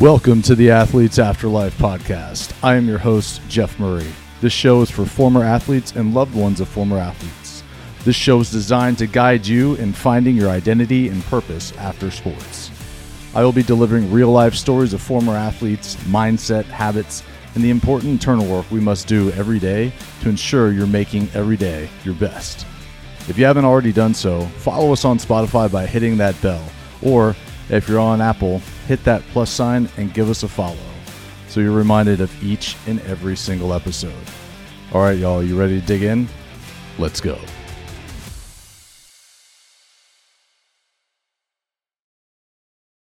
Welcome to the Athletes Afterlife podcast. I am your host, Jeff Murray. This show is for former athletes and loved ones of former athletes. This show is designed to guide you in finding your identity and purpose after sports. I will be delivering real life stories of former athletes, mindset, habits, and the important internal work we must do every day to ensure you're making every day your best. If you haven't already done so, follow us on Spotify by hitting that bell, or if you're on Apple, hit that plus sign and give us a follow so you're reminded of each and every single episode. All right, y'all, you ready to dig in? Let's go.